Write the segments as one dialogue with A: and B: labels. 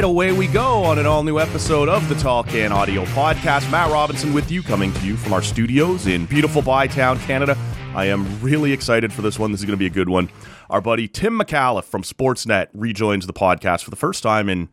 A: Right, away we go on an all new episode of the Tall Can Audio Podcast. Matt Robinson with you, coming to you from our studios in beautiful Bytown, Canada. I am really excited for this one. This is going to be a good one. Our buddy Tim Micallef from Sportsnet rejoins the podcast for the first time in.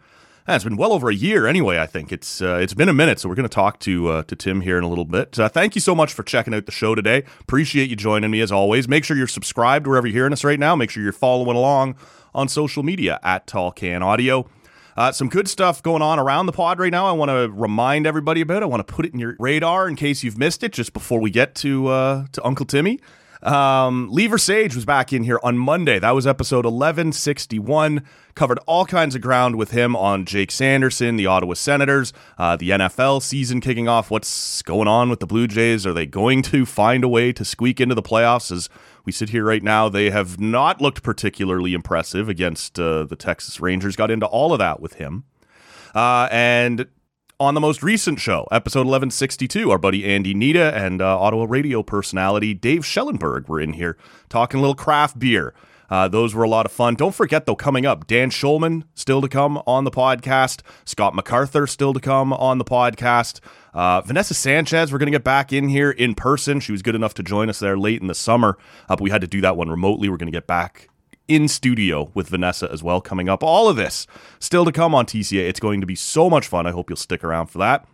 A: eh, It's been well over a year, anyway. I think it's uh, it's been a minute, so we're going to talk to uh, to Tim here in a little bit. Uh, thank you so much for checking out the show today. Appreciate you joining me as always. Make sure you're subscribed wherever you're hearing us right now. Make sure you're following along on social media at Tall Can Audio. Uh, some good stuff going on around the pod right now. I want to remind everybody about. I want to put it in your radar in case you've missed it. Just before we get to uh, to Uncle Timmy, um, Lever Sage was back in here on Monday. That was episode eleven sixty one. Covered all kinds of ground with him on Jake Sanderson, the Ottawa Senators, uh, the NFL season kicking off. What's going on with the Blue Jays? Are they going to find a way to squeak into the playoffs? As we sit here right now, they have not looked particularly impressive against uh, the Texas Rangers. Got into all of that with him. Uh, and on the most recent show, episode 1162, our buddy Andy Nita and uh, Ottawa radio personality Dave Schellenberg were in here talking a little craft beer. Uh, those were a lot of fun. Don't forget, though, coming up, Dan Shulman still to come on the podcast. Scott MacArthur still to come on the podcast. Uh, Vanessa Sanchez, we're going to get back in here in person. She was good enough to join us there late in the summer, uh, but we had to do that one remotely. We're going to get back in studio with Vanessa as well coming up. All of this still to come on TCA. It's going to be so much fun. I hope you'll stick around for that.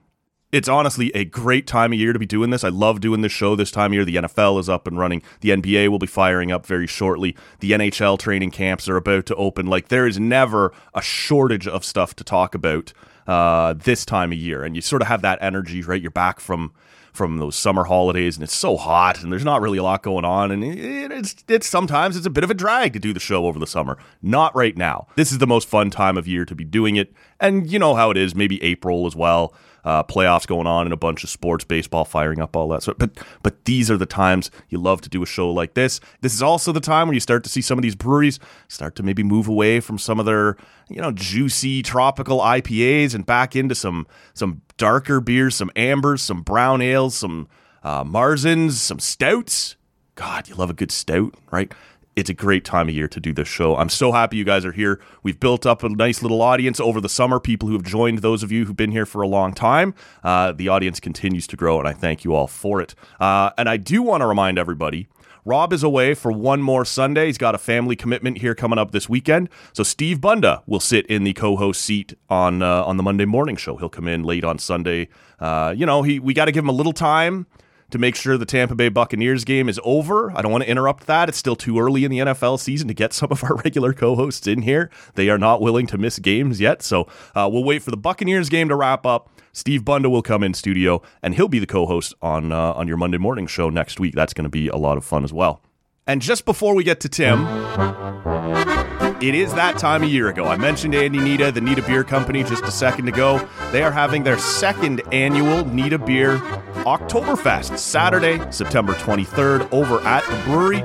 A: It's honestly a great time of year to be doing this. I love doing this show this time of year. The NFL is up and running. The NBA will be firing up very shortly. The NHL training camps are about to open. Like, there is never a shortage of stuff to talk about uh, this time of year. And you sort of have that energy, right? You're back from from those summer holidays and it's so hot and there's not really a lot going on and it's it's sometimes it's a bit of a drag to do the show over the summer not right now this is the most fun time of year to be doing it and you know how it is maybe april as well uh, playoffs going on and a bunch of sports, baseball firing up, all that sort. But but these are the times you love to do a show like this. This is also the time when you start to see some of these breweries start to maybe move away from some of their you know juicy tropical IPAs and back into some some darker beers, some ambers, some brown ales, some uh, Marzens, some stouts. God, you love a good stout, right? It's a great time of year to do this show. I'm so happy you guys are here. We've built up a nice little audience over the summer. People who have joined, those of you who've been here for a long time. Uh, the audience continues to grow, and I thank you all for it. Uh, and I do want to remind everybody. Rob is away for one more Sunday. He's got a family commitment here coming up this weekend. So Steve Bunda will sit in the co-host seat on uh, on the Monday morning show. He'll come in late on Sunday. Uh, you know, he we got to give him a little time to make sure the Tampa Bay Buccaneers game is over. I don't want to interrupt that. It's still too early in the NFL season to get some of our regular co hosts in here. They are not willing to miss games yet. So uh, we'll wait for the Buccaneers game to wrap up. Steve Bunda will come in studio and he'll be the co host on, uh, on your Monday morning show next week. That's going to be a lot of fun as well. And just before we get to Tim, it is that time of year ago. I mentioned Andy Nita, the Nita Beer Company, just a second ago. They are having their second annual Nita Beer Oktoberfest, Saturday, September 23rd, over at the brewery.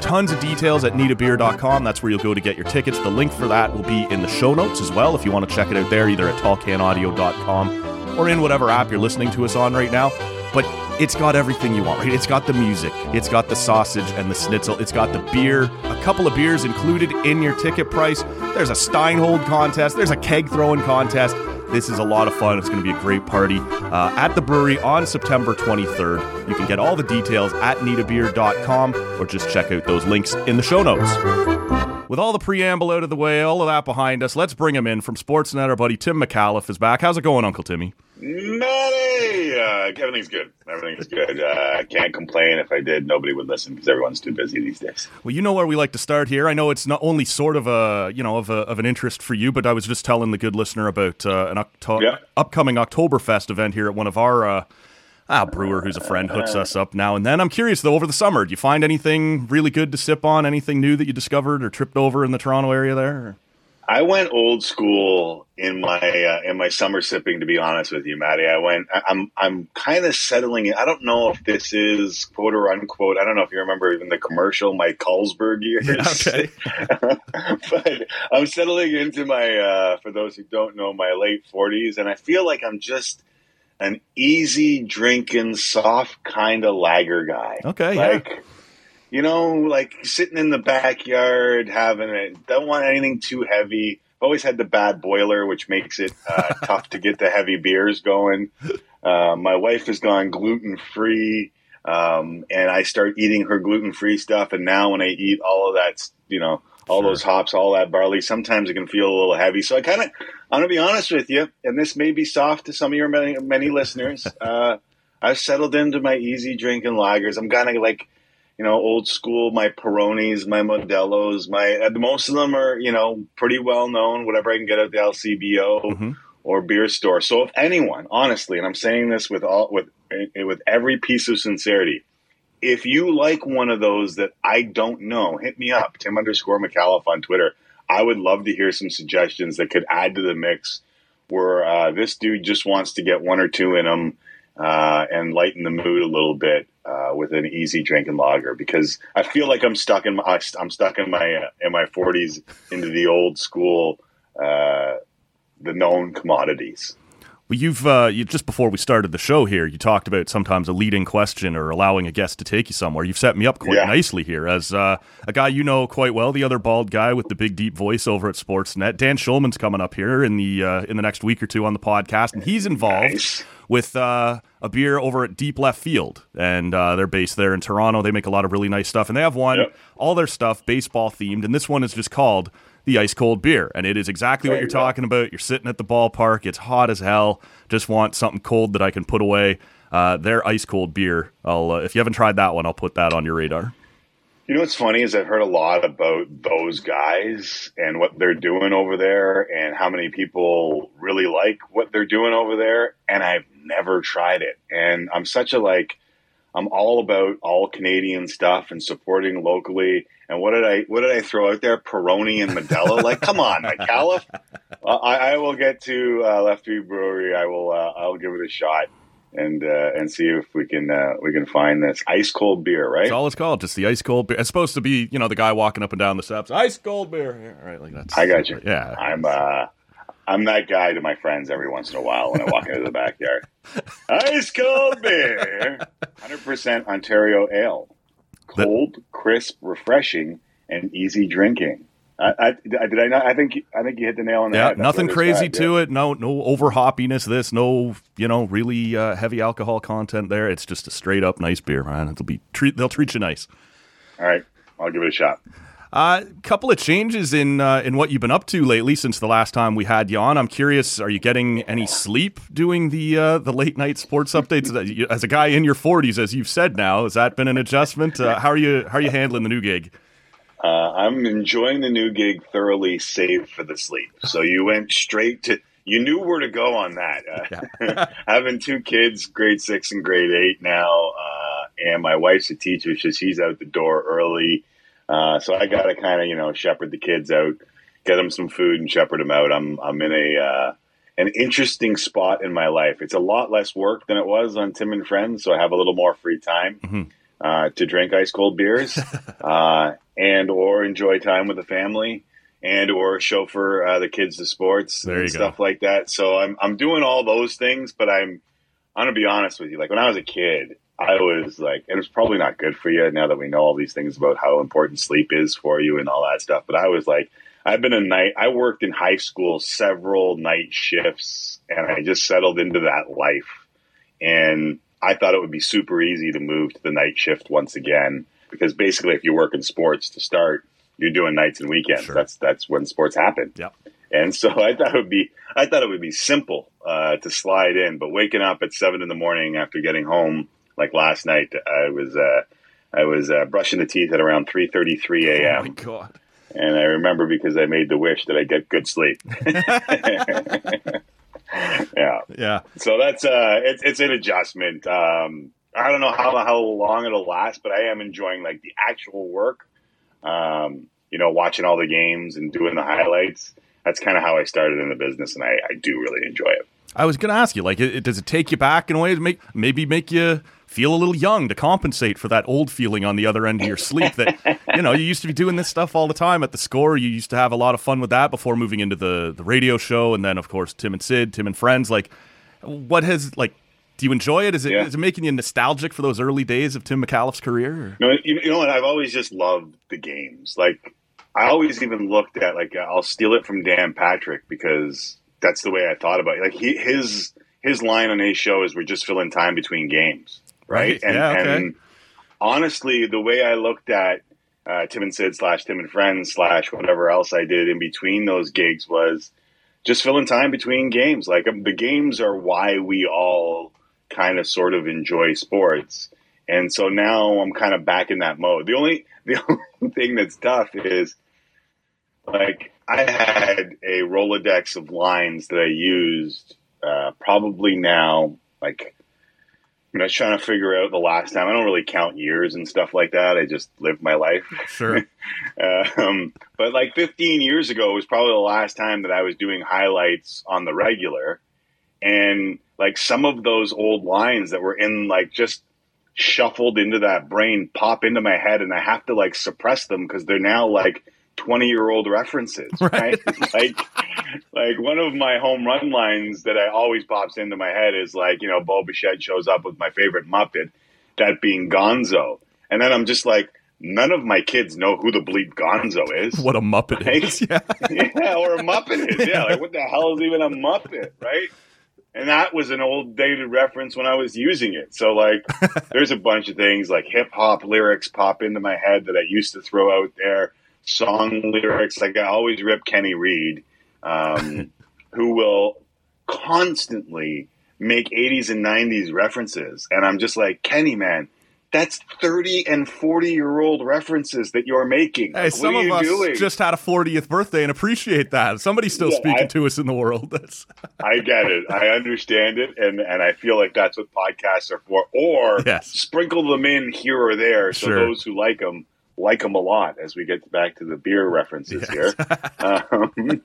A: Tons of details at nitabeer.com. That's where you'll go to get your tickets. The link for that will be in the show notes as well if you want to check it out there, either at tallcanaudio.com or in whatever app you're listening to us on right now. But it's got everything you want, right? It's got the music, it's got the sausage and the schnitzel, it's got the beer, a couple of beers included in your ticket price. There's a Steinhold contest, there's a keg throwing contest. This is a lot of fun. It's going to be a great party uh, at the brewery on September 23rd. You can get all the details at nitabeer.com or just check out those links in the show notes. With all the preamble out of the way, all of that behind us, let's bring him in from Sportsnet. Our buddy Tim Micallef is back. How's it going, Uncle Timmy?
B: Matty! Uh, everything's good. Everything's good. Uh, I can't complain. If I did, nobody would listen because everyone's too busy these days.
A: Well, you know where we like to start here. I know it's not only sort of a you know of a, of an interest for you, but I was just telling the good listener about uh, an Octo-
B: Yeah.
A: upcoming Oktoberfest event here at one of our. Uh, Ah, brewer who's a friend hooks us up now and then. I'm curious though, over the summer, do you find anything really good to sip on? Anything new that you discovered or tripped over in the Toronto area there?
B: I went old school in my uh, in my summer sipping. To be honest with you, Maddie, I went. I- I'm I'm kind of settling in. I don't know if this is quote or unquote. I don't know if you remember even the commercial, Mike Carlsberg years.
A: Okay.
B: but I'm settling into my. Uh, for those who don't know, my late 40s, and I feel like I'm just an easy drinking, soft kind of lager guy.
A: Okay, yeah.
B: You know, like sitting in the backyard having it. Don't want anything too heavy, I've always had the bad boiler, which makes it uh, tough to get the heavy beers going. Uh, my wife has gone gluten free, um, and I start eating her gluten free stuff. And now when I eat all of that, you know, all sure. those hops, all that barley, sometimes it can feel a little heavy. So I kind of, I'm gonna be honest with you, and this may be soft to some of your many, many listeners. Uh, I've settled into my easy drinking lagers. I'm kind of like you know, old school, my Peronis, my Modelos, my uh, most of them are, you know, pretty well known, whatever I can get at the LCBO mm-hmm. or beer store. So if anyone, honestly, and I'm saying this with all with eh, with every piece of sincerity, if you like one of those that I don't know, hit me up, Tim underscore Micallef on Twitter. I would love to hear some suggestions that could add to the mix where uh, this dude just wants to get one or two in them uh, and lighten the mood a little bit uh, with an easy drinking lager because I feel like I'm stuck in my I'm stuck in my in my 40s into the old school uh, the known commodities.
A: Well, you've uh, you, just before we started the show here, you talked about sometimes a leading question or allowing a guest to take you somewhere. You've set me up quite yeah. nicely here as uh, a guy you know quite well, the other bald guy with the big deep voice over at Sportsnet. Dan Shulman's coming up here in the uh, in the next week or two on the podcast, and he's involved. Nice with uh, a beer over at Deep Left Field, and uh, they're based there in Toronto. They make a lot of really nice stuff, and they have one yep. all their stuff baseball themed, and this one is just called the ice cold beer, and it is exactly there what you're you talking about. You're sitting at the ballpark, it's hot as hell. Just want something cold that I can put away. Uh, their ice cold beer. I'll uh, if you haven't tried that one, I'll put that on your radar.
B: You know what's funny is I've heard a lot about those guys and what they're doing over there and how many people really like what they're doing over there. And I've never tried it. And I'm such a like, I'm all about all Canadian stuff and supporting locally. And what did I what did I throw out there? Peroni and Modelo. like, come on, Micallef. Uh, I, I, will get to uh, Lefty Brewery. I will. Uh, I'll give it a shot and uh, and see if we can uh, we can find this ice cold beer, right?
A: That's all it's called, just the ice cold beer. It's supposed to be, you know, the guy walking up and down the steps, ice cold beer, yeah, right? Like that's.
B: I got you.
A: Yeah,
B: I'm uh, I'm that guy to my friends every once in a while when I walk into the backyard. ice cold beer, hundred percent Ontario ale, cold, crisp, refreshing, and easy drinking. I, I, did I not? I think I think you hit the nail on the
A: yeah,
B: head.
A: That's nothing crazy to yeah. it. No, no over hoppiness. This no, you know, really uh, heavy alcohol content there. It's just a straight up nice beer, man. It'll be treat. They'll treat you nice.
B: All right, I'll give it a shot.
A: A uh, couple of changes in uh, in what you've been up to lately since the last time we had you on. I'm curious, are you getting any sleep doing the uh, the late night sports updates? As a guy in your 40s, as you've said now, has that been an adjustment? Uh, how are you how are you handling the new gig?
B: Uh, I'm enjoying the new gig thoroughly, save for the sleep. So you went straight to, you knew where to go on that. Uh, yeah. having two kids, grade six and grade eight now, uh, and my wife's a teacher, so she's out the door early. Uh, so I got to kind of, you know, shepherd the kids out, get them some food, and shepherd them out. I'm I'm in a uh, an interesting spot in my life. It's a lot less work than it was on Tim and Friends, so I have a little more free time. Mm-hmm. Uh, to drink ice cold beers, uh, and or enjoy time with the family and or chauffeur uh, the kids to sports there and stuff go. like that. So I'm I'm doing all those things, but I'm I'm gonna be honest with you. Like when I was a kid, I was like, and it's probably not good for you now that we know all these things about how important sleep is for you and all that stuff. But I was like, I've been a night. I worked in high school several night shifts, and I just settled into that life. And I thought it would be super easy to move to the night shift once again because basically, if you work in sports to start, you're doing nights and weekends. Sure. That's that's when sports happen.
A: Yep.
B: And so I thought it would be I thought it would be simple uh, to slide in, but waking up at seven in the morning after getting home, like last night, I was uh, I was uh, brushing the teeth at around three thirty three a.m.
A: Oh my god!
B: And I remember because I made the wish that I get good sleep. yeah,
A: yeah.
B: So that's uh, it's it's an adjustment. Um, I don't know how how long it'll last, but I am enjoying like the actual work. Um, you know, watching all the games and doing the highlights. That's kind of how I started in the business, and I, I do really enjoy it.
A: I was going to ask you, like, it, does it take you back in a way to make maybe make you feel a little young to compensate for that old feeling on the other end of your sleep? That you know, you used to be doing this stuff all the time at the score. You used to have a lot of fun with that before moving into the the radio show, and then of course Tim and Sid, Tim and Friends. Like, what has like do you enjoy it? Is it, yeah. is it making you nostalgic for those early days of Tim Micallef's career?
B: No, you, you know what? I've always just loved the games. Like I always even looked at like I'll steal it from Dan Patrick because that's the way I thought about it. Like he, his his line on his show is we're just filling time between games, right?
A: right. And, yeah, okay. and
B: honestly, the way I looked at uh, Tim and Sid slash Tim and Friends slash whatever else I did in between those gigs was just filling time between games. Like um, the games are why we all kind of sort of enjoy sports. And so now I'm kind of back in that mode. The only the only thing that's tough is like I had a Rolodex of lines that I used uh, probably now like I, mean, I was trying to figure out the last time. I don't really count years and stuff like that. I just live my life.
A: Sure.
B: um, but like 15 years ago was probably the last time that I was doing highlights on the regular. And like some of those old lines that were in like just shuffled into that brain pop into my head and I have to like suppress them because they're now like 20 year old references, right? right? like, like one of my home run lines that I always pops into my head is like, you know, Bo Bichette shows up with my favorite Muppet, that being Gonzo. And then I'm just like, none of my kids know who the bleep Gonzo is.
A: What a Muppet right? is.
B: Yeah. yeah, or a Muppet is. Yeah, like what the hell is even a Muppet, right? And that was an old dated reference when I was using it. So like there's a bunch of things like hip hop lyrics pop into my head that I used to throw out there song lyrics. Like I always rip Kenny Reed, um, who will constantly make 80s and 90s references. And I'm just like, Kenny, man, that's 30 and 40 year old references that you're making.
A: Hey, some of us doing? just had a 40th birthday and appreciate that. Somebody's still yeah, speaking I, to us in the world. That's...
B: I get it. I understand it. And, and I feel like that's what podcasts are for. Or yes. sprinkle them in here or there so sure. those who like them like them a lot as we get back to the beer references here. um, and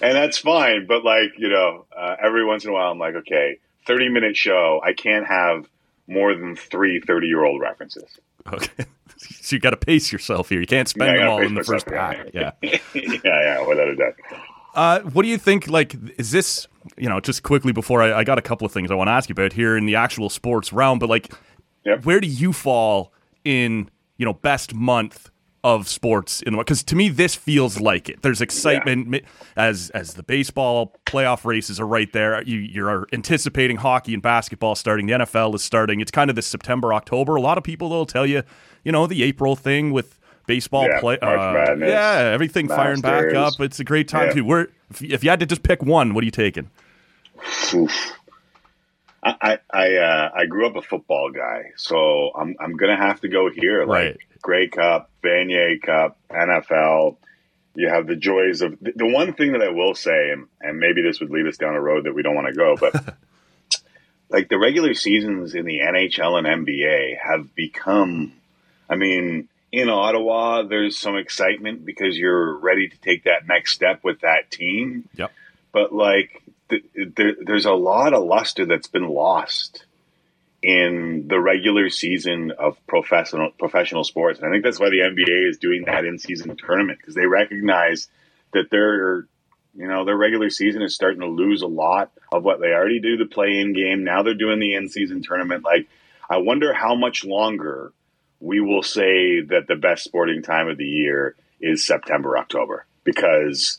B: that's fine. But like, you know, uh, every once in a while, I'm like, okay, 30 minute show. I can't have more than three 30 year old references.
A: Okay. So you got to pace yourself here. You can't spend yeah, them all in the first pack. Yeah.
B: yeah, yeah, without a doubt.
A: Uh, what do you think? Like, is this, you know, just quickly before I, I got a couple of things I want to ask you about here in the actual sports realm, but like, yep. where do you fall in you know best month of sports in the because to me this feels like it. There's excitement yeah. as as the baseball playoff races are right there. You you're anticipating hockey and basketball starting. The NFL is starting. It's kind of this September October. A lot of people will tell you, you know, the April thing with baseball
B: yeah,
A: play.
B: Uh,
A: yeah, everything firing back up. It's a great time yeah. too. Where if, if you had to just pick one, what are you taking?
B: Oof. I I uh, I grew up a football guy, so I'm I'm gonna have to go here. Like right. Grey Cup, Vanier Cup, NFL. You have the joys of the, the one thing that I will say, and, and maybe this would lead us down a road that we don't want to go, but like the regular seasons in the NHL and NBA have become. I mean, in Ottawa, there's some excitement because you're ready to take that next step with that team.
A: Yep.
B: But like there, there's a lot of luster that's been lost in the regular season of professional professional sports. And I think that's why the NBA is doing that in season tournament because they recognize that their you know their regular season is starting to lose a lot of what they already do the play in game. Now they're doing the in season tournament. Like I wonder how much longer we will say that the best sporting time of the year is September October because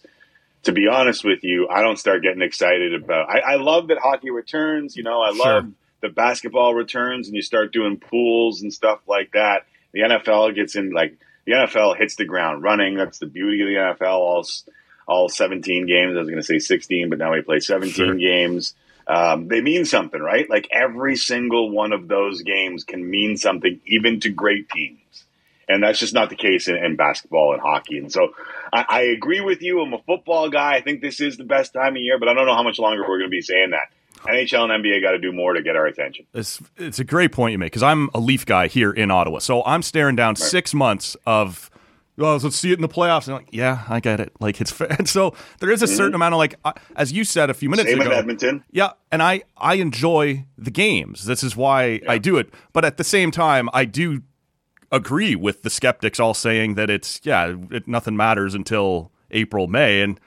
B: to be honest with you, I don't start getting excited about. I, I love that hockey returns. You know, I sure. love the basketball returns, and you start doing pools and stuff like that. The NFL gets in like the NFL hits the ground running. That's the beauty of the NFL. All all 17 games. I was going to say 16, but now we play 17 sure. games. Um, they mean something, right? Like every single one of those games can mean something, even to great teams. And that's just not the case in, in basketball and hockey. And so I, I, agree with you. I'm a football guy. I think this is the best time of year, but I don't know how much longer we're going to be saying that. NHL and NBA got to do more to get our attention.
A: It's, it's a great point you make because I'm a Leaf guy here in Ottawa. So I'm staring down right. six months of well, let's see it in the playoffs. And like, yeah, I get it. Like it's fair. And so there is a certain mm-hmm. amount of like, uh, as you said a few minutes
B: Same
A: ago,
B: Edmonton.
A: Yeah, and I I enjoy the games. This is why yeah. I do it. But at the same time, I do agree with the skeptics all saying that it's yeah, it, nothing matters until April, May, and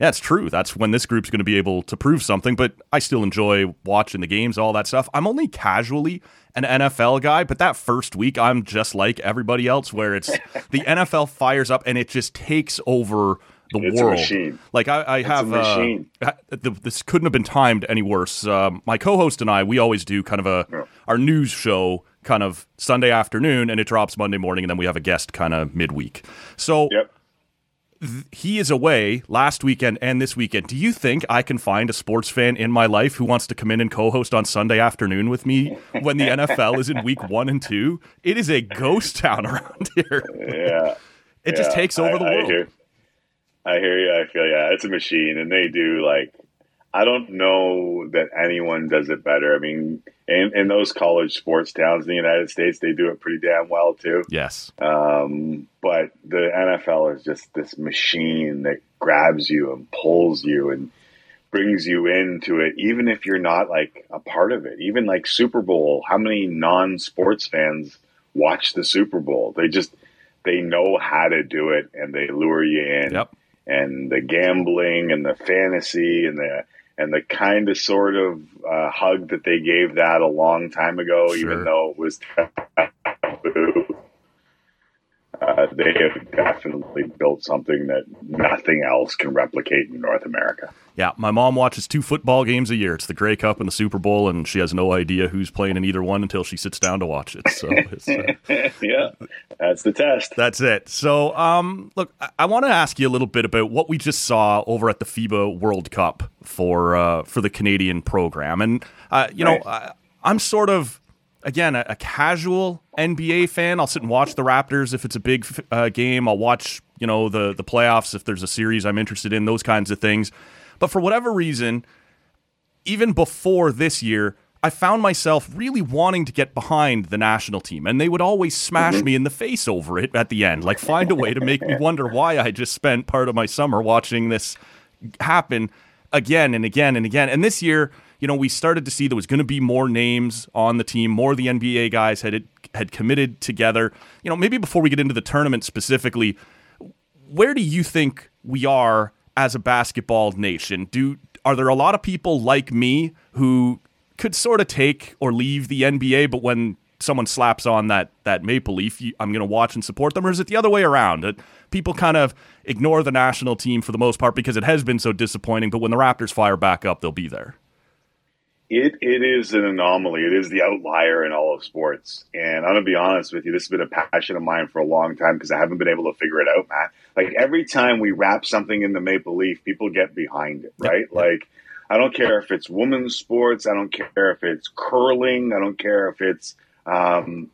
A: Yeah, it's true. That's when this group's going to be able to prove something, but I still enjoy watching the games, all that stuff. I'm only casually an NFL guy, but that first week, I'm just like everybody else, where it's the NFL fires up and it just takes over the
B: it's
A: world. Like I, I have, uh, this couldn't have been timed any worse. Um, my co-host and I, we always do kind of a yeah. our news show, kind of Sunday afternoon, and it drops Monday morning, and then we have a guest kind of midweek. So.
B: Yep
A: he is away last weekend and this weekend. Do you think I can find a sports fan in my life who wants to come in and co-host on Sunday afternoon with me when the NFL is in week one and two? It is a ghost town around here.
B: Yeah,
A: it yeah. just takes over
B: I,
A: the world.
B: I hear, I hear you. I feel yeah, it's a machine, and they do like. I don't know that anyone does it better. I mean, in, in those college sports towns in the United States, they do it pretty damn well too.
A: Yes.
B: Um, but the NFL is just this machine that grabs you and pulls you and brings you into it, even if you're not like a part of it. Even like Super Bowl, how many non-sports fans watch the Super Bowl? They just they know how to do it and they lure you in.
A: Yep.
B: And the gambling and the fantasy and the and the kind of sort of uh, hug that they gave that a long time ago, sure. even though it was taboo. Uh, they have definitely built something that nothing else can replicate in North America.
A: Yeah, my mom watches two football games a year. It's the Grey Cup and the Super Bowl, and she has no idea who's playing in either one until she sits down to watch it. So,
B: uh, yeah, that's the test.
A: That's it. So, um, look, I, I want to ask you a little bit about what we just saw over at the FIBA World Cup for uh, for the Canadian program, and uh, you right. know, I, I'm sort of again a, a, casual NBA fan. I'll sit and watch the Raptors if it's a big uh, game. I'll watch you know the the playoffs if there's a series I'm interested in. Those kinds of things. But for whatever reason, even before this year, I found myself really wanting to get behind the national team, and they would always smash mm-hmm. me in the face over it at the end. Like, find a way to make me wonder why I just spent part of my summer watching this happen again and again and again. And this year, you know, we started to see there was going to be more names on the team, more of the NBA guys had had committed together. You know, maybe before we get into the tournament specifically, where do you think we are as a basketball nation? Do are there a lot of people like me who could sort of take or leave the NBA, but when someone slaps on that that maple leaf, I'm going to watch and support them, or is it the other way around? That people kind of ignore the national team for the most part because it has been so disappointing, but when the Raptors fire back up, they'll be there.
B: It it is an anomaly. It is the outlier in all of sports. And I'm gonna be honest with you, this has been a passion of mine for a long time because I haven't been able to figure it out, Matt. Like every time we wrap something in the maple leaf, people get behind it, right? Yeah. Like I don't care if it's women's sports, I don't care if it's curling, I don't care if it's um,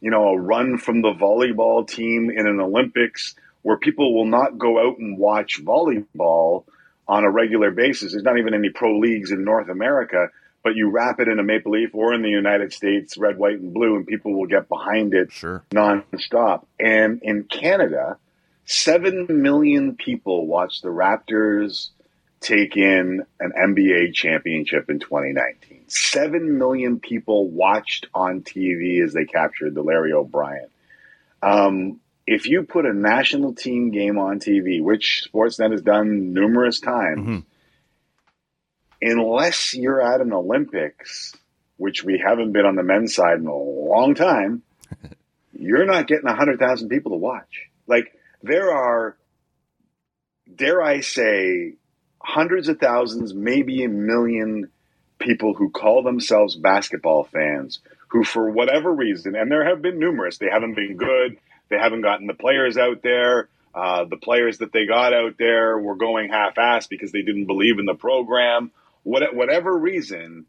B: you know, a run from the volleyball team in an Olympics where people will not go out and watch volleyball on a regular basis. There's not even any pro leagues in North America but you wrap it in a maple leaf or in the United States, red, white, and blue, and people will get behind it
A: sure.
B: nonstop. And in Canada, seven million people watched the Raptors take in an NBA championship in 2019. Seven million people watched on TV as they captured the Larry O'Brien. Um, if you put a national team game on TV, which Sportsnet has done numerous times, mm-hmm unless you're at an Olympics, which we haven't been on the men's side in a long time, you're not getting 100,000 people to watch. Like, there are, dare I say, hundreds of thousands, maybe a million people who call themselves basketball fans who, for whatever reason, and there have been numerous, they haven't been good, they haven't gotten the players out there. Uh, the players that they got out there were going half-assed because they didn't believe in the program what, whatever reason,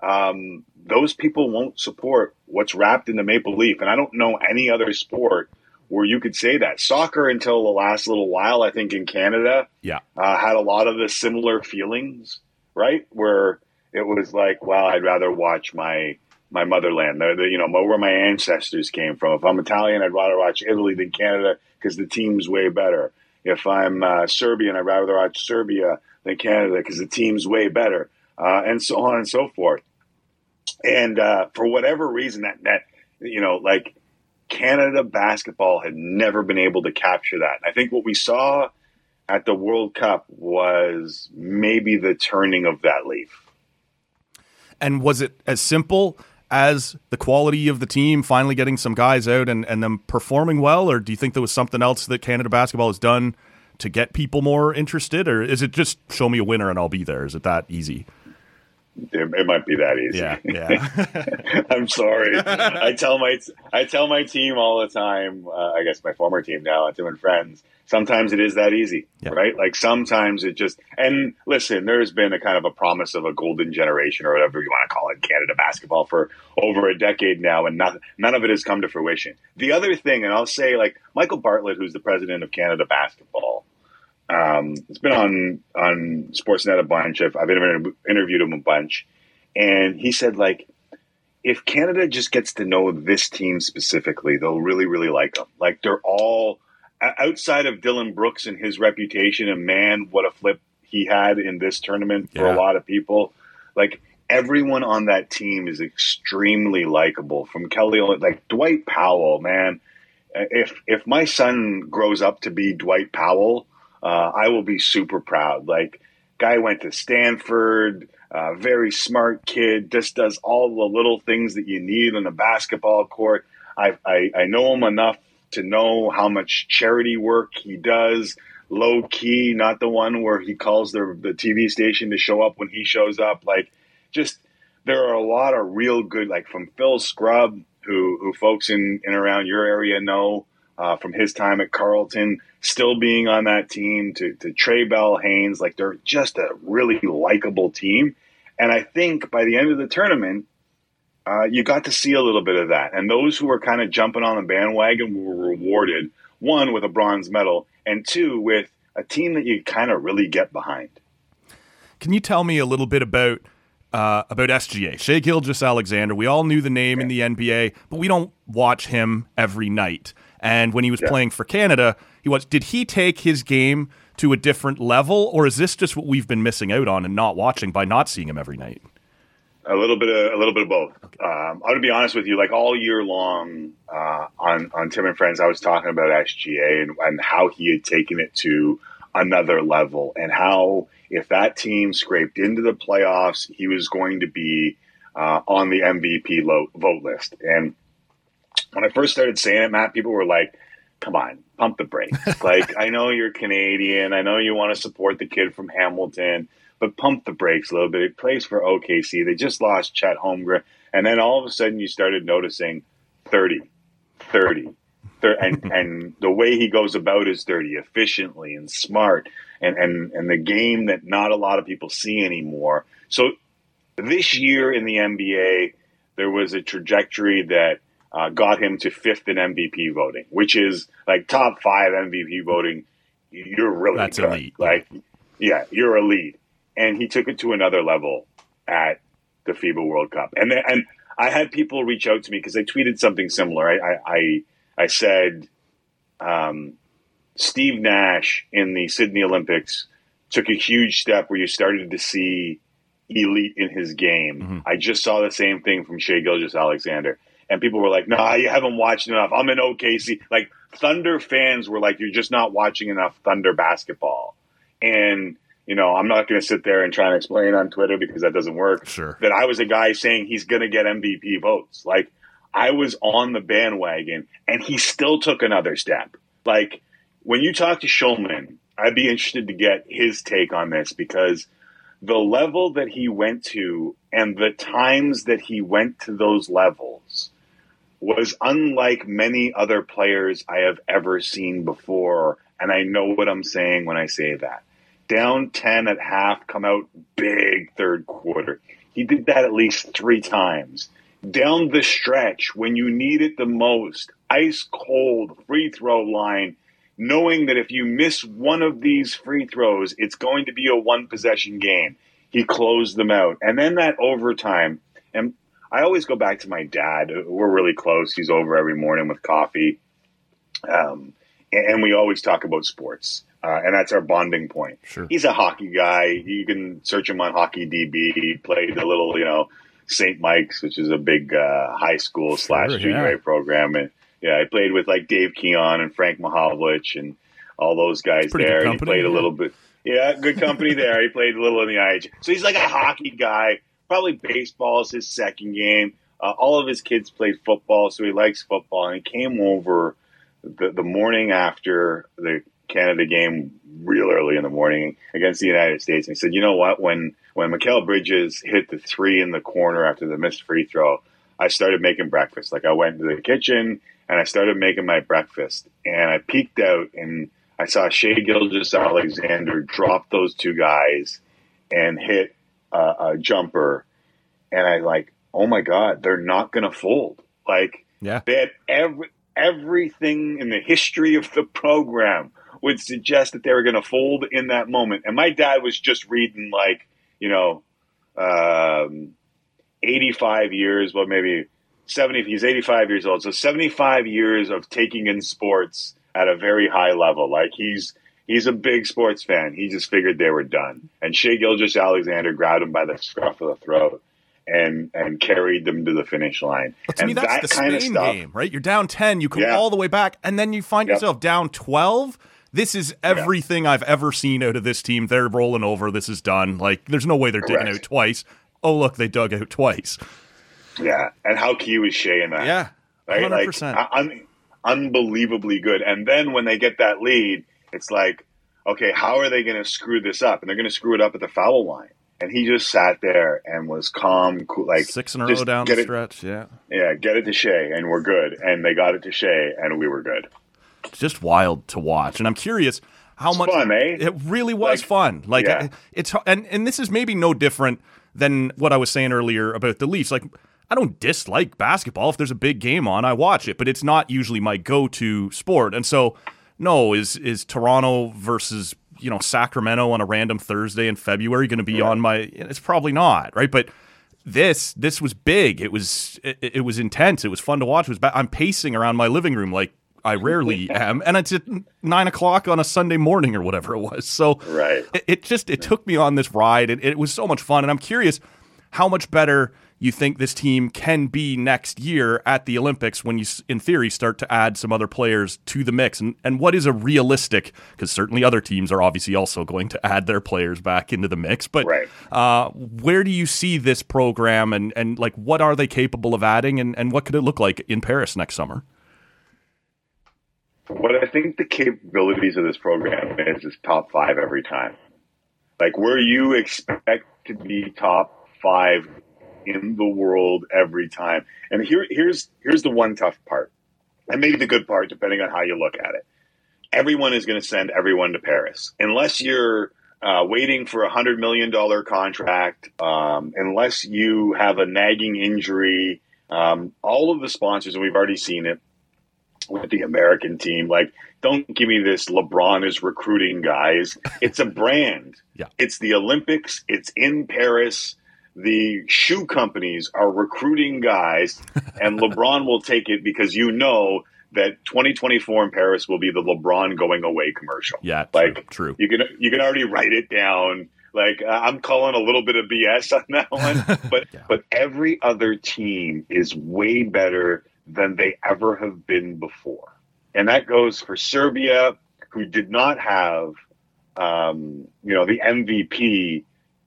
B: um, those people won't support what's wrapped in the maple leaf. And I don't know any other sport where you could say that. Soccer, until the last little while, I think in Canada,
A: yeah,
B: uh, had a lot of the similar feelings, right? Where it was like, well, I'd rather watch my my motherland, the, the, you know, where my ancestors came from. If I'm Italian, I'd rather watch Italy than Canada because the team's way better. If I'm uh, Serbian, I'd rather watch Serbia than Canada because the team's way better, uh, and so on and so forth. And uh, for whatever reason, that that you know, like Canada basketball had never been able to capture that. I think what we saw at the World Cup was maybe the turning of that leaf.
A: And was it as simple as the quality of the team finally getting some guys out and, and them performing well, or do you think there was something else that Canada basketball has done to get people more interested, or is it just show me a winner and I'll be there? Is it that easy?
B: It, it might be that easy.
A: Yeah, yeah.
B: I'm sorry. I tell my I tell my team all the time. Uh, I guess my former team now, Tim and friends. Sometimes it is that easy, yeah. right? Like sometimes it just. And listen, there's been a kind of a promise of a golden generation or whatever you want to call it, Canada basketball for over a decade now, and not, none of it has come to fruition. The other thing, and I'll say, like Michael Bartlett, who's the president of Canada Basketball, um, it's been on on Sportsnet a bunch. I've, I've interviewed him a bunch, and he said like, if Canada just gets to know this team specifically, they'll really really like them. Like they're all outside of Dillon Brooks and his reputation, and man, what a flip he had in this tournament for yeah. a lot of people. Like everyone on that team is extremely likable. From Kelly, like Dwight Powell, man. If if my son grows up to be Dwight Powell uh, I will be super proud. Like, guy went to Stanford, uh, very smart kid, just does all the little things that you need on a basketball court. I, I, I know him enough to know how much charity work he does. Low key, not the one where he calls the the TV station to show up when he shows up. Like, just there are a lot of real good, like from Phil Scrubb, who who folks in and around your area know uh, from his time at Carleton, still being on that team, to, to Trae Bell-Haynes. Like they're just a really likable team. And I think by the end of the tournament, uh, you got to see a little bit of that. And those who were kind of jumping on the bandwagon were rewarded, one, with a bronze medal, and two, with a team that you kind of really get behind.
A: Can you tell me a little bit about uh, about SGA, Shai Gilgeous-Alexander? We all knew the name in the NBA, but we don't watch him every night. And when he was yeah. playing for Canada, he was. Did he take his game to a different level, or is this just what we've been missing out on and not watching by not seeing him every night?
B: A little bit of a little bit of both. Okay. Um, I'm gonna be honest with you. Like all year long uh, on on Tim and Friends, I was talking about SGA and, and how he had taken it to another level, and how if that team scraped into the playoffs, he was going to be uh, on the MVP vote list. And when I first started saying it, Matt, people were like, come on, pump the brakes. like, I know you're Canadian. I know you want to support the kid from Hamilton, but pump the brakes a little bit. He plays for OKC. They just lost Chet Holmgren. And then all of a sudden you started noticing 30, 30, 30 and, and the way he goes about is 30 efficiently and smart and, and, and the game that not a lot of people see anymore. So this year in the NBA, there was a trajectory that uh, got him to fifth in MVP voting, which is like top five MVP voting. You're really That's good. elite. Like, yeah, you're elite. And he took it to another level at the FIBA World Cup. And then, and I had people reach out to me because I tweeted something similar. I I, I, I said, um, Steve Nash in the Sydney Olympics took a huge step where you started to see elite in his game. Mm-hmm. I just saw the same thing from Shai Gilgeous-Alexander and people were like, "No, nah, you haven't watched enough." I'm in OKC. Like Thunder fans were like, "You're just not watching enough Thunder basketball." And you know, I'm not going to sit there and try and explain on Twitter because that doesn't work.
A: Sure.
B: That I was a guy saying he's going to get MVP votes. Like I was on the bandwagon, and he still took another step. Like when you talk to Shulman, I'd be interested to get his take on this because the level that he went to and the times that he went to those levels was unlike many other players I have ever seen before. And I know what I'm saying when I say that. Down 10 at half, come out big third quarter. He did that at least three times. Down the stretch, when you need it the most, ice cold free throw line, knowing that if you miss one of these free throws, it's going to be a one possession game. He closed them out. And then that overtime, and I always go back to my dad. We're really close. He's over every morning with coffee. Um, and we always talk about sports. Uh, and that's our bonding point.
A: Sure.
B: He's a hockey guy. You can search him on Hockey DB. He played a little, you know, St. Mike's, which is a big uh, high school slash junior yeah. program. And yeah, I played with like Dave Keon and Frank Mahovlich and all those guys there. He played a little bit. Yeah, good company there. He played a little in the IH. So he's like a hockey guy. Probably baseball is his second game. Uh, all of his kids played football, so he likes football. And he came over the, the morning after the Canada game, real early in the morning against the United States, and he said, "You know what? When when Mikal Bridges hit the three in the corner after the missed free throw, I started making breakfast. Like I went to the kitchen and I started making my breakfast, and I peeked out and I saw Shai Gilgeous-Alexander drop those two guys and hit a, a jumper, and I like, oh my god, they're not going to fold. Like,
A: yeah,
B: they had every everything in the history of the program would suggest that they were going to fold in that moment. And my dad was just reading like, you know, um, 85 years, well, maybe 70, he's 85 years old. So 75 years of taking in sports at a very high level. Like he's, he's a big sports fan. He just figured they were done. And Shai Gilgeous-Alexander grabbed him by the scruff of the throat and and carried them to the finish line.
A: Well, to
B: and
A: me, that's
B: that
A: the
B: kind
A: Spain
B: of stuff,
A: game, right? You're down 10, you come
B: Yeah.
A: all the way back, and then you find
B: Yep.
A: yourself down 12. This is everything I've ever seen out of this team. They're rolling over. This is done. Like, there's no way they're digging out twice. Oh, look, they dug out twice.
B: Yeah, and how key was Shai in that?
A: Yeah,
B: right?
A: 100%.
B: Like un- unbelievably good. And then when they get that lead, it's like, okay, how are they going to screw this up? And they're going to screw it up at the foul line. And he just sat there and was calm, cool, like
A: Six in a row down
B: get
A: the
B: it-
A: stretch. Yeah.
B: Yeah, get it to Shai, and we're good. And they got it to Shai, and we were good.
A: It's just wild to watch. And I'm curious how much
B: fun, eh?
A: it really was
B: Like,
A: fun. Like
B: yeah.
A: it's and and this is maybe no different than what I was saying earlier about the Leafs. Like I don't dislike basketball. If there's a big game on, I watch it, but it's not usually my go-to sport. And so, no, is is Toronto versus you know Sacramento on a random Thursday in February going to be on my? It's probably not, right? But this this was big. It was it, it was intense. It was fun to watch. It was ba- I'm pacing around my living room like I rarely am, and it's at nine o'clock on a Sunday morning or whatever it was. So
B: Right.
A: it, it just it took me on this ride, and it was so much fun. And I'm curious how much better you think this team can be next year at the Olympics when you, in theory, start to add some other players to the mix, and and what is a realistic? Because certainly other teams are obviously also going to add their players back into the mix, but
B: Right.
A: uh, where do you see this program, and and like what are they capable of adding, and and what could it look like in Paris next summer?
B: What I think the capabilities of this program is is top five every time. Like where you expect to be top five in the world every time. And here here's here's the one tough part. And maybe the good part, depending on how you look at it. Everyone is going to send everyone to Paris. Unless you're uh, waiting for a hundred million dollar contract, um, unless you have a nagging injury, um, all of the sponsors, and we've already seen it, with the American team. Like, don't give me this LeBron is recruiting guys. It's a brand.
A: Yeah.
B: It's the Olympics. It's in Paris. The shoe companies are recruiting guys, and LeBron will take it because you know that 2024 in Paris will be the LeBron going away commercial.
A: Yeah, true,
B: Like,
A: true.
B: You can you can already write it down. Like uh, I'm calling a little bit of BS on that one, but
A: Yeah.
B: but every other team is way better than they ever have been before, and that goes for Serbia, who did not have, um, you know, the MVP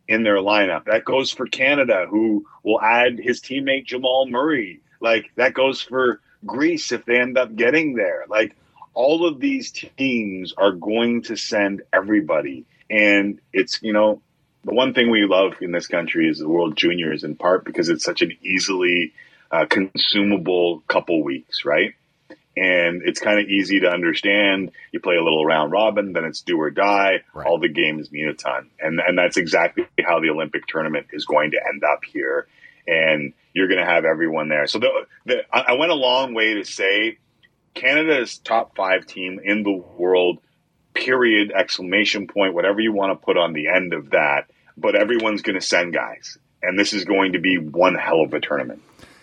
B: in their lineup. That goes for Canada, who will add his teammate Jamal Murray. Like that goes for Greece if they end up getting there. Like all of these teams are going to send everybody. And it's, you know, the one thing we love in this country is the World Juniors in part because it's such an easily uh, consumable couple weeks, right? And it's kind of easy to understand. You play a little round robin, then it's do or die.
A: Right.
B: All the games mean a ton. And, and that's exactly how the Olympic tournament is going to end up here. And you're going to have everyone there. So the, the, I I went a long way to say Canada's top five team in the world, period, exclamation point, whatever you want to put on the end of that. But everyone's going to send guys. And this is going to be one hell of a tournament.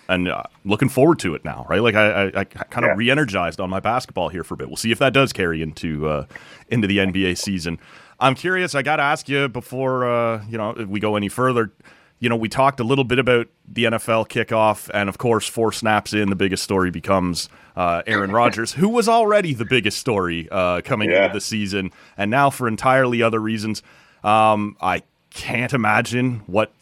A: And uh, looking forward to it now, right? Like I, I, I kind of
B: Yeah.
A: re-energized on my basketball here for a bit. We'll see if that does carry into uh, into the NBA season. I'm curious. I got to ask you before uh, you know we go any further. you know, we talked a little bit about the NFL kickoff, and of course, four snaps in, the biggest story becomes uh, Aaron Rodgers, who was already the biggest story uh, coming yeah. into the season, and now for entirely other reasons. Um, I can't imagine what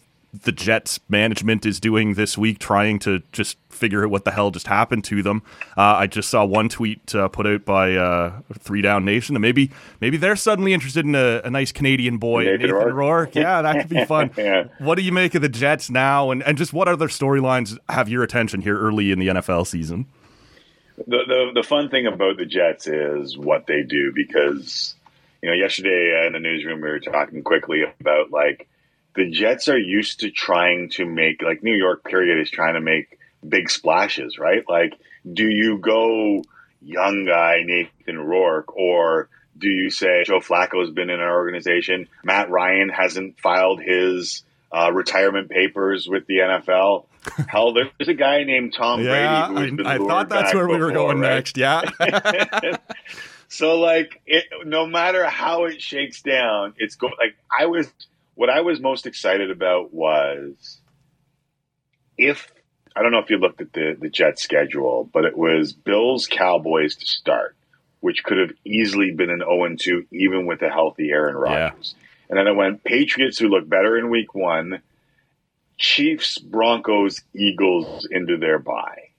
A: the Jets management is doing this week, trying to just figure out what the hell just happened to them. Uh, I just saw one tweet uh, put out by uh, Three Down Nation, and maybe maybe they're suddenly interested in a, a nice Canadian boy, Nathan, Nathan Rourke. Rourke. Yeah, that could be fun. yeah. What do you make of the Jets now, and, and just what other storylines have your attention here early in the NFL season?
B: The, the the fun thing about the Jets is what they do because you know yesterday in the newsroom we were talking quickly about like the Jets are used to trying to make like New York period is trying to make big splashes, right? Like, do you go young guy Nathan Rourke or do you say Joe Flacco's been in our organization? Matt Ryan hasn't filed his uh, retirement papers with the NFL. Hell, there's a guy named Tom
A: yeah,
B: Brady.
A: I, I thought that's where we were going right? next. Yeah.
B: so, like, it, no matter how it shakes down, it's going. Like, I was what I was most excited about was if I don't know if you looked at the the Jet schedule, but it was Bills Cowboys to start, which could have easily been an 0 2 even with a healthy Aaron Rodgers. Yeah. And then I went Patriots who look better in week one, Chiefs, Broncos, Eagles into their bye.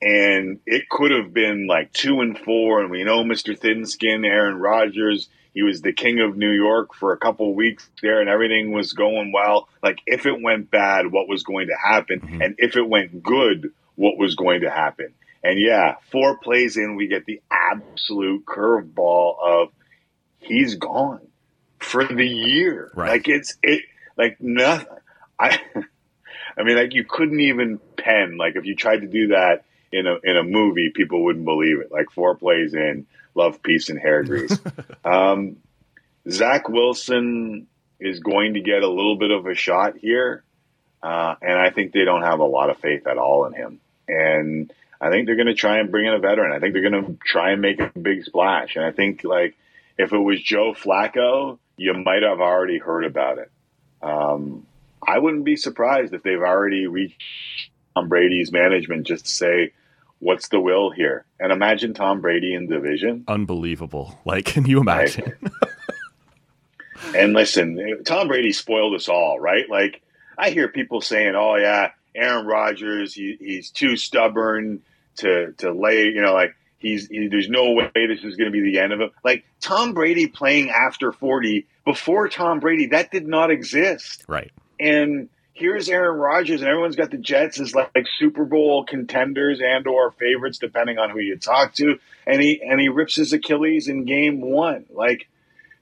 B: And it could have been like two and four, and we know Mr. Thin Skin, Aaron Rodgers he was the king of New York for a couple weeks there, and everything was going well. Like, if it went bad, what was going to happen? Mm-hmm. And if it went good, what was going to happen? And yeah, four plays in, we get the absolute curveball of he's gone for the year. Right. Like it's it like nothing. I I mean, like you couldn't even pen. Like if you tried to do that in a in a movie, people wouldn't believe it. Like four plays in, love, peace, and hair grease. um, Zach Wilson is going to get a little bit of a shot here, uh, and I think they don't have a lot of faith at all in him. And I think they're going to try and bring in a veteran. I think they're going to try and make a big splash. And I think like if it was Joe Flacco, you might have already heard about it. Um, I wouldn't be surprised if they've already reached Tom Brady's management just to say, what's the will here? And imagine Tom Brady in division.
A: Unbelievable. Like, can you imagine?
B: Right. and listen, Tom Brady spoiled us all, right? Like, I hear people saying, "Oh yeah, Aaron Rodgers, he, he's too stubborn to to lay," you know, like he's he, there's no way this is going to be the end of him. Like Tom Brady playing after 40, before Tom Brady, that did not exist.
A: Right.
B: And here's Aaron Rodgers, and everyone's got the Jets as like, like Super Bowl contenders and or favorites, depending on who you talk to. And he and he rips his Achilles in game one. Like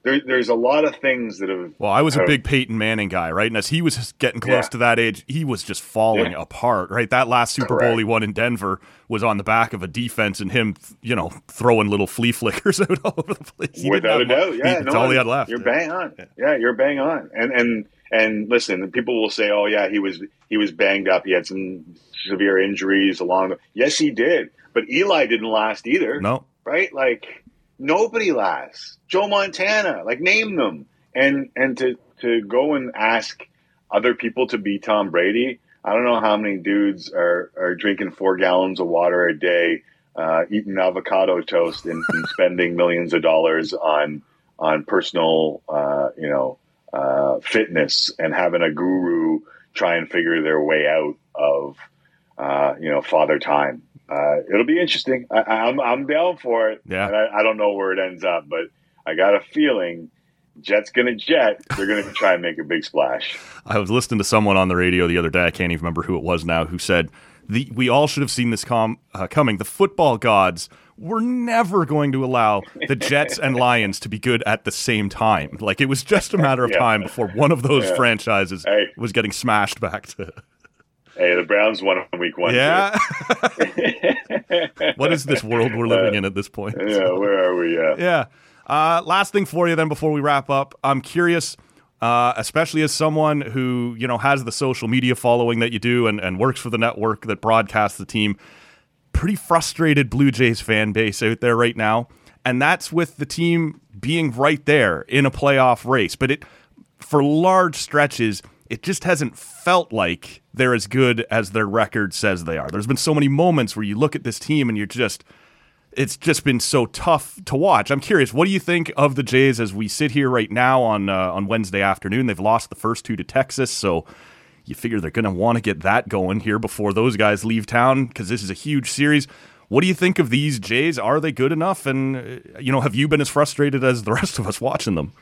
B: there, there's a lot of things that have.
A: Well, I was
B: have,
A: a big Peyton Manning guy, right? And as he was getting close yeah. to that age, he was just falling yeah. apart, right? That last Super Correct. Bowl he won in Denver was on the back of a defense and him, you know, throwing little flea flickers out all over the place.
B: He Without a doubt, yeah,
A: he, no, all he had left.
B: You're bang on. Yeah. yeah, you're bang on. And and and listen, people will say, "Oh yeah, he was he was banged up. He had some severe injuries along." The, yes, he did. But Eli didn't last either.
A: No,
B: right? Like nobody lasts. Joe Montana, like name them. And and to to go and ask other people to be Tom Brady. I don't know how many dudes are are drinking four gallons of water a day, uh, eating avocado toast, and, and spending millions of dollars on on personal, uh, you know, uh, fitness and having a guru try and figure their way out of uh, you know father time. Uh, it'll be interesting. I, am I'm, I'm down for it.
A: Yeah,
B: I, I, don't know where it ends up, but I got a feeling. Jet's gonna jet. They're gonna try and make a big splash.
A: I was listening to someone on the radio the other day. I can't even remember who it was now. Who said the we all should have seen this com- uh, coming. The football gods were never going to allow the Jets and Lions to be good at the same time. Like it was just a matter of yeah. time before one of those yeah. franchises hey. was getting smashed back to.
B: Hey, the Browns won week one.
A: Yeah. what is this world we're living uh, in at this point?
B: Yeah, where are we? Yeah.
A: Yeah. Uh, last thing for you, then, before we wrap up, I'm curious. Uh, especially as someone who you know has the social media following that you do and, and works for the network that broadcasts the team pretty frustrated Blue Jays fan base out there right now, and that's with the team being right there in a playoff race. But it for large stretches, it just hasn't felt like they're as good as their record says they are. There's been so many moments where you look at this team and you're just it's just been so tough to watch. I'm curious, what do you think of the Jays as we sit here right now on uh, on Wednesday afternoon? They've lost the first two to Texas, so you figure they're going to want to get that going here before those guys leave town because this is a huge series. What do you think of these Jays? Are they good enough? And uh, you know, have you been as frustrated as the rest of us watching them?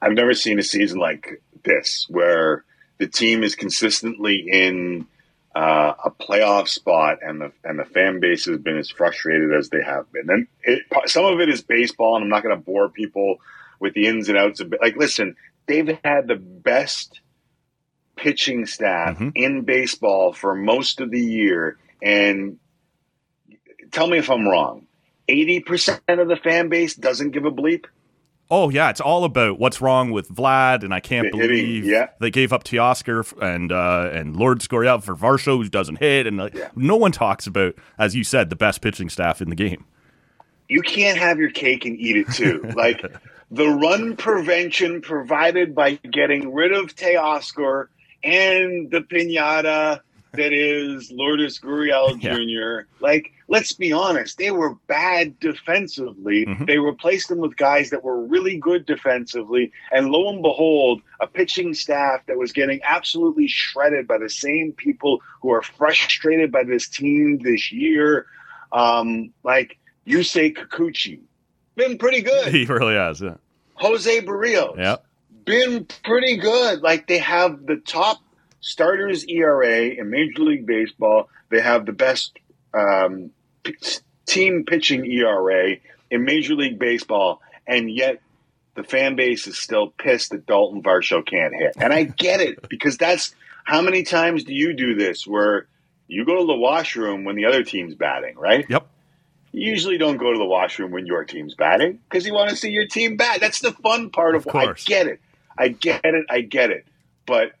B: I've never seen a season like this where the team is consistently in uh, a playoff spot, and the and the fan base has been as frustrated as they have been. And it, some of it is baseball, and I'm not going to bore people with the ins and outs of it. Like, listen, they've had the best pitching staff mm-hmm. in baseball for most of the year, and tell me if I'm wrong. Eighty percent of the fan base doesn't give a bleep.
A: Oh yeah, it's all about what's wrong with Vlad, and I can't the believe
B: hitting, yeah.
A: they gave up Teoscar and uh, and Lourdes Gurriel for Varsho, who doesn't hit, and uh, yeah. no one talks about, as you said, the best pitching staff in the game.
B: You can't have your cake and eat it too. like the run prevention provided by getting rid of Teoscar and the pinata that is Lourdes Gurriel yeah. Jr. Like let's be honest, they were bad defensively. Mm-hmm. They replaced them with guys that were really good defensively. And lo and behold, a pitching staff that was getting absolutely shredded by the same people who are frustrated by this team this year. Um, like Yusei Kikuchi, been pretty good.
A: He really has, yeah.
B: Jose Berrios,
A: yeah.
B: Been pretty good. Like they have the top starters ERA in Major League Baseball. They have the best um, team pitching ERA in Major League Baseball, and yet the fan base is still pissed that Dalton Varsho can't hit. And I get it because that's how many times do you do this where you go to the washroom when the other team's batting, right?
A: Yep.
B: You usually don't go to the washroom when your team's batting because you want to see your team bat. That's the fun part of,
A: of
B: I get it. I get it. I get it. But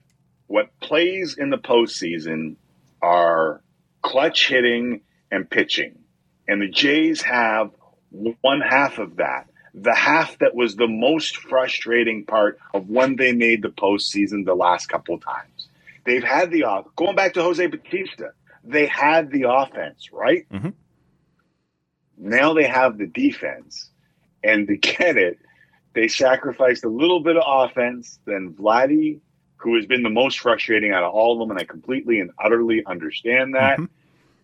B: what plays in the postseason are clutch hitting and pitching. And the Jays have one half of that. The half that was the most frustrating part of when they made the postseason the last couple of times. They've had the off going back to Jose Bautista. They had the offense, right?
A: Mm-hmm.
B: Now they have the defense. And to get it, they sacrificed a little bit of offense. Then Vladdy, who has been the most frustrating out of all of them, and I completely and utterly understand that. Mm-hmm.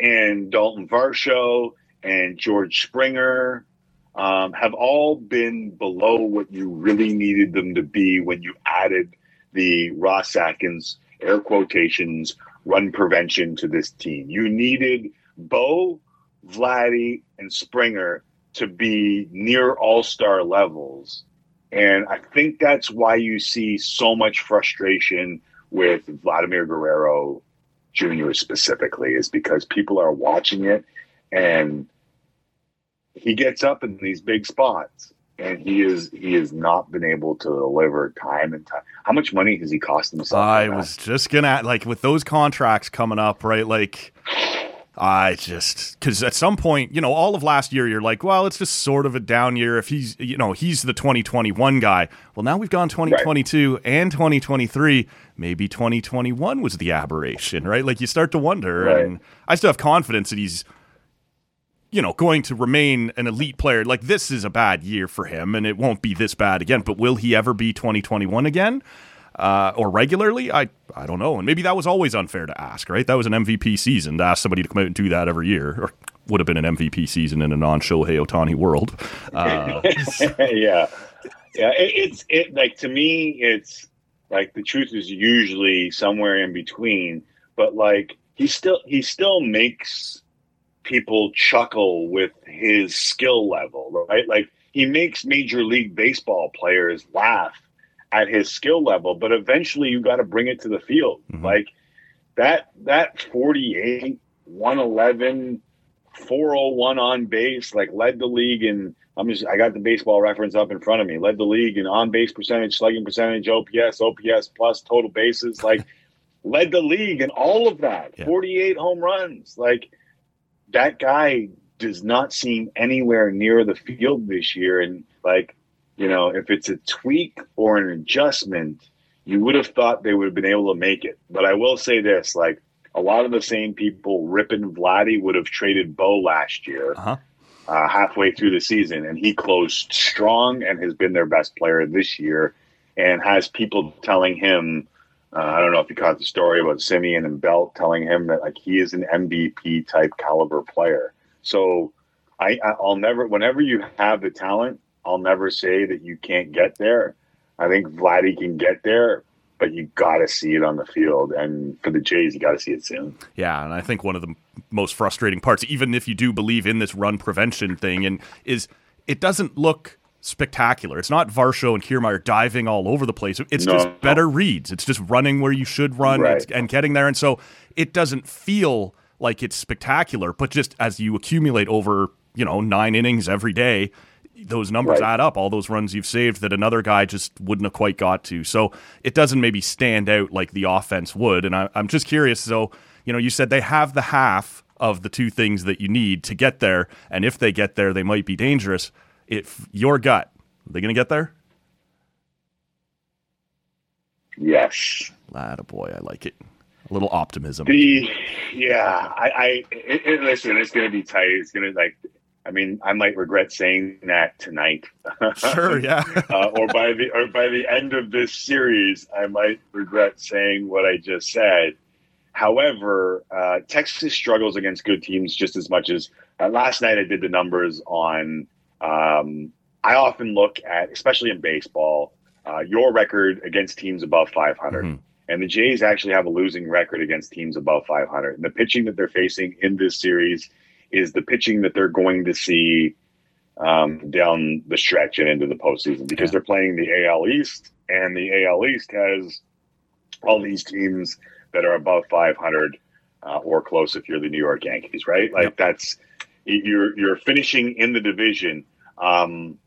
B: And Dalton Varsho and George Springer um, have all been below what you really needed them to be when you added the Ross Atkins air quotations run prevention to this team. You needed Bo, Vladdy, and Springer to be near all star levels. And I think that's why you see so much frustration with Vladimir Guerrero Jr. specifically, is because people are watching it and he gets up in these big spots and he is he has not been able to deliver time and time. How much money has he cost himself?
A: I was just gonna like with those contracts coming up, right? Like I just because at some point, you know, all of last year, you're like, well, it's just sort of a down year. If he's, you know, he's the 2021 guy. Well, now we've gone 2022 right. and 2023. Maybe 2021 was the aberration, right? Like you start to wonder. Right. And I still have confidence that he's you know, going to remain an elite player. Like this is a bad year for him, and it won't be this bad again. But will he ever be 2021 again? Uh, or regularly, I I don't know, and maybe that was always unfair to ask, right? That was an MVP season to ask somebody to come out and do that every year, or would have been an MVP season in a non-Shohei Ohtani world. Uh,
B: yeah, yeah, it, it's it like to me, it's like the truth is usually somewhere in between, but like he still he still makes people chuckle with his skill level, right? Like he makes Major League Baseball players laugh at his skill level, but eventually you got to bring it to the field. Mm-hmm. Like that that 48, 111, 401 on base, like led the league in I'm just I got the baseball reference up in front of me. Led the league in on base percentage, slugging percentage, OPS, OPS plus total bases, like led the league in all of that. Yeah. 48 home runs. Like that guy does not seem anywhere near the field this year. And like, you know, if it's a tweak or an adjustment, you would have thought they would have been able to make it. But I will say this: like a lot of the same people ripping Vladdy would have traded Bo last year. Uh-huh. Uh, halfway through the season, and he closed strong and has been their best player this year, and has people telling him, uh, I don't know if you caught the story about Semien and Belt telling him that like he is an MVP type caliber player. So I, I'll never, whenever you have the talent, I'll never say that you can't get there. I think Vladdy can get there, but you got to see it on the field. And for the Jays, you got to see it soon.
A: Yeah, and I think one of the most frustrating parts, even if you do believe in this run prevention thing, and is it doesn't look spectacular. It's not Varsho and Kiermaier diving all over the place. It's no. just better reads. It's just running where you should run right. and getting there. And so it doesn't feel like it's spectacular, but just as you accumulate over, you know, nine innings every day, those numbers right. add up, all those runs you've saved that another guy just wouldn't have quite got to. So it doesn't maybe stand out like the offense would. And I, am just curious. So, you know, you said they have the half of the two things that you need to get there. And if they get there, they might be dangerous. If your gut, are they going to get there?
B: Yes.
A: Lad, boy, I like it. A little optimism.
B: The yeah, I, I it, it, listen. It's going to be tight. It's going to like I mean, I might regret saying that tonight.
A: Sure, yeah.
B: uh, or by the or by the end of this series, I might regret saying what I just said. However, uh, Texas struggles against good teams just as much as uh, last night. I did the numbers on. Um, I often look at, especially in baseball, uh, your record against teams above 500. Mm-hmm. And the Jays actually have a losing record against teams above 500. And the pitching that they're facing in this series is the pitching that they're going to see um, down the stretch and into the postseason because yeah. they're playing the AL East, and the AL East has all these teams that are above 500 uh, or close if you're the New York Yankees, right? Like yep. that's you're you're finishing in the division. Um,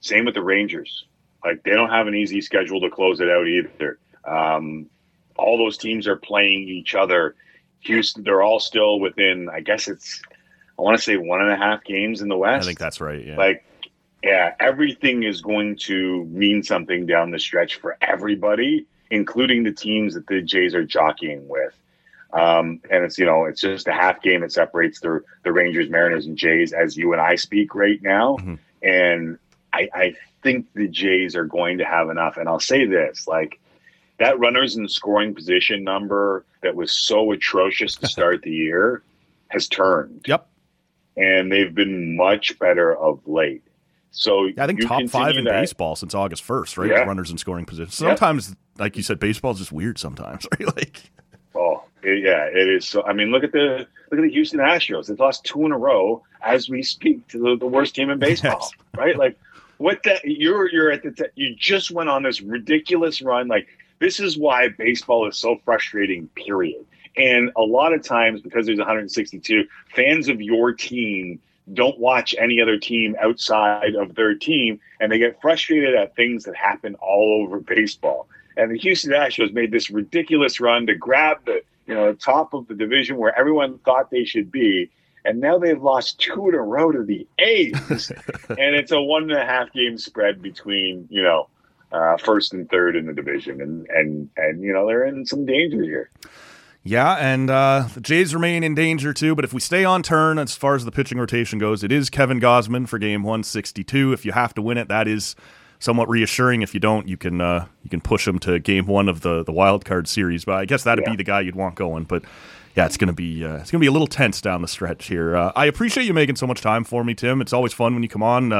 B: same with the Rangers. Like they don't have an easy schedule to close it out either. Um, all those teams are playing each other. Houston, they're all still within. I guess it's I want to say one and a half games in the West.
A: I think that's right. Yeah.
B: Like, yeah, everything is going to mean something down the stretch for everybody, including the teams that the Jays are jockeying with. Um, and it's you know it's just a half game that separates the the Rangers, Mariners, and Jays as you and I speak right now. Mm-hmm. And I, I think the Jays are going to have enough. And I'll say this: like that runners in scoring position number that was so atrocious to start the year has turned.
A: Yep
B: and they've been much better of late. So
A: I think top five in that. baseball since August first, right? Yeah. Runners in scoring position. Sometimes, yeah. like you said, baseball is just weird. Sometimes, right? Like,
B: oh yeah, it is. So I mean, look at the look at the Houston Astros. They've lost two in a row as we speak to the, the worst team in baseball, yes. right? Like, what that you're you're at the t- you just went on this ridiculous run. Like, this is why baseball is so frustrating. Period and a lot of times, because there's 162, fans of your team don't watch any other team outside of their team, and they get frustrated at things that happen all over baseball. And the Houston Astros made this ridiculous run to grab the you know top of the division where everyone thought they should be, and now they've lost two in a row to the A's, and it's a one and a half game spread between you know uh, first and third in the division, and and and you know they're in some danger here.
A: Yeah, and uh, the Jays remain in danger too. But if we stay on turn as far as the pitching rotation goes, it is Kevin Gausman for Game 162. If you have to win it, that is somewhat reassuring. If you don't, you can uh, you can push him to Game One of the the wild card series. But I guess that'd yeah. be the guy you'd want going. But yeah, it's gonna be uh, it's gonna be a little tense down the stretch here. Uh, I appreciate you making so much time for me, Tim. It's always fun when you come on.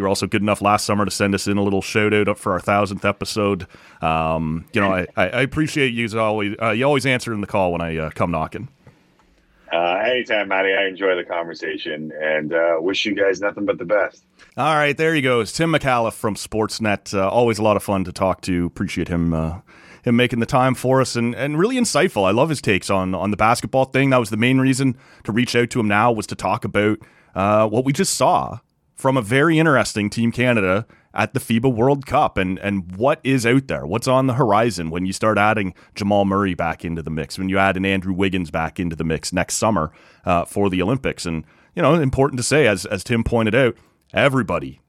A: You were also good enough last summer to send us in a little shout out for our thousandth episode. Um, you know, I, I, appreciate you always. Uh, you always answer in the call when I uh, come knocking.
B: Uh, anytime, Matty. I enjoy the conversation and uh, wish you guys nothing but the best.
A: All right, there he goes, Tim Micallef from Sportsnet. Uh, always a lot of fun to talk to. Appreciate him uh, him making the time for us and, and really insightful. I love his takes on on the basketball thing. That was the main reason to reach out to him now was to talk about uh, what we just saw from a very interesting Team Canada at the FIBA World Cup and and what is out there, what's on the horizon when you start adding Jamal Murray back into the mix, when you add an Andrew Wiggins back into the mix next summer uh, for the Olympics, and you know important to say as as Tim pointed out, everybody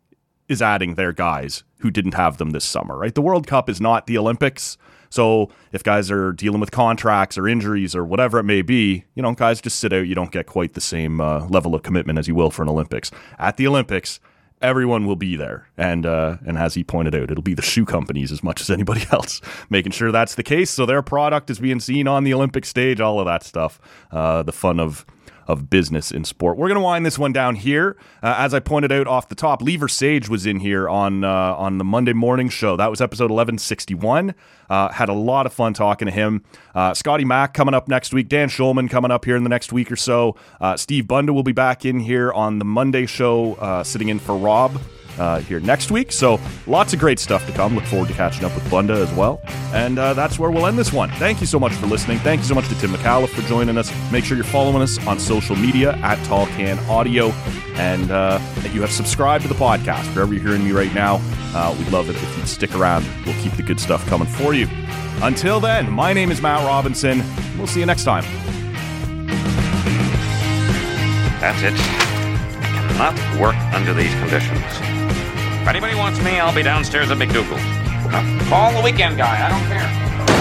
A: is adding their guys who didn't have them this summer, right? The World Cup is not the Olympics. So if guys are dealing with contracts or injuries or whatever it may be, you know, guys just sit out. You don't get quite the same uh, level of commitment as you will for an Olympics. At the Olympics, everyone will be there, and uh, and as he pointed out, it'll be the shoe companies as much as anybody else, making sure that's the case. So their product is being seen on the Olympic stage. All of that stuff. Uh, the fun of of business in sport. We're going to wind this one down here. Uh, as I pointed out off the top, Lever Sage was in here on uh, on the Monday morning show. That was episode 1161. Uh, had a lot of fun talking to him. Uh, Scotty Mack coming up next week. Dan Shulman coming up here in the next week or so. Uh, Steve Bunda will be back in here on the Monday show, uh, sitting in for Rob uh, here next week. So lots of great stuff to come. Look forward to catching up with Bunda as well. And uh, that's where we'll end this one. Thank you so much for listening. Thank you so much to Tim Micallef for joining us. Make sure you're following us on social media at Tall Can Audio and that you have subscribed to the podcast. Wherever you're hearing me right now, we'd love it if you'd stick around. We'll keep the good stuff coming for you. Until then, my name is Matt Robinson. We'll see you next time.
C: That's it. I cannot work under these conditions. If anybody wants me, I'll be downstairs at McDougal's. Call the weekend guy. I don't care.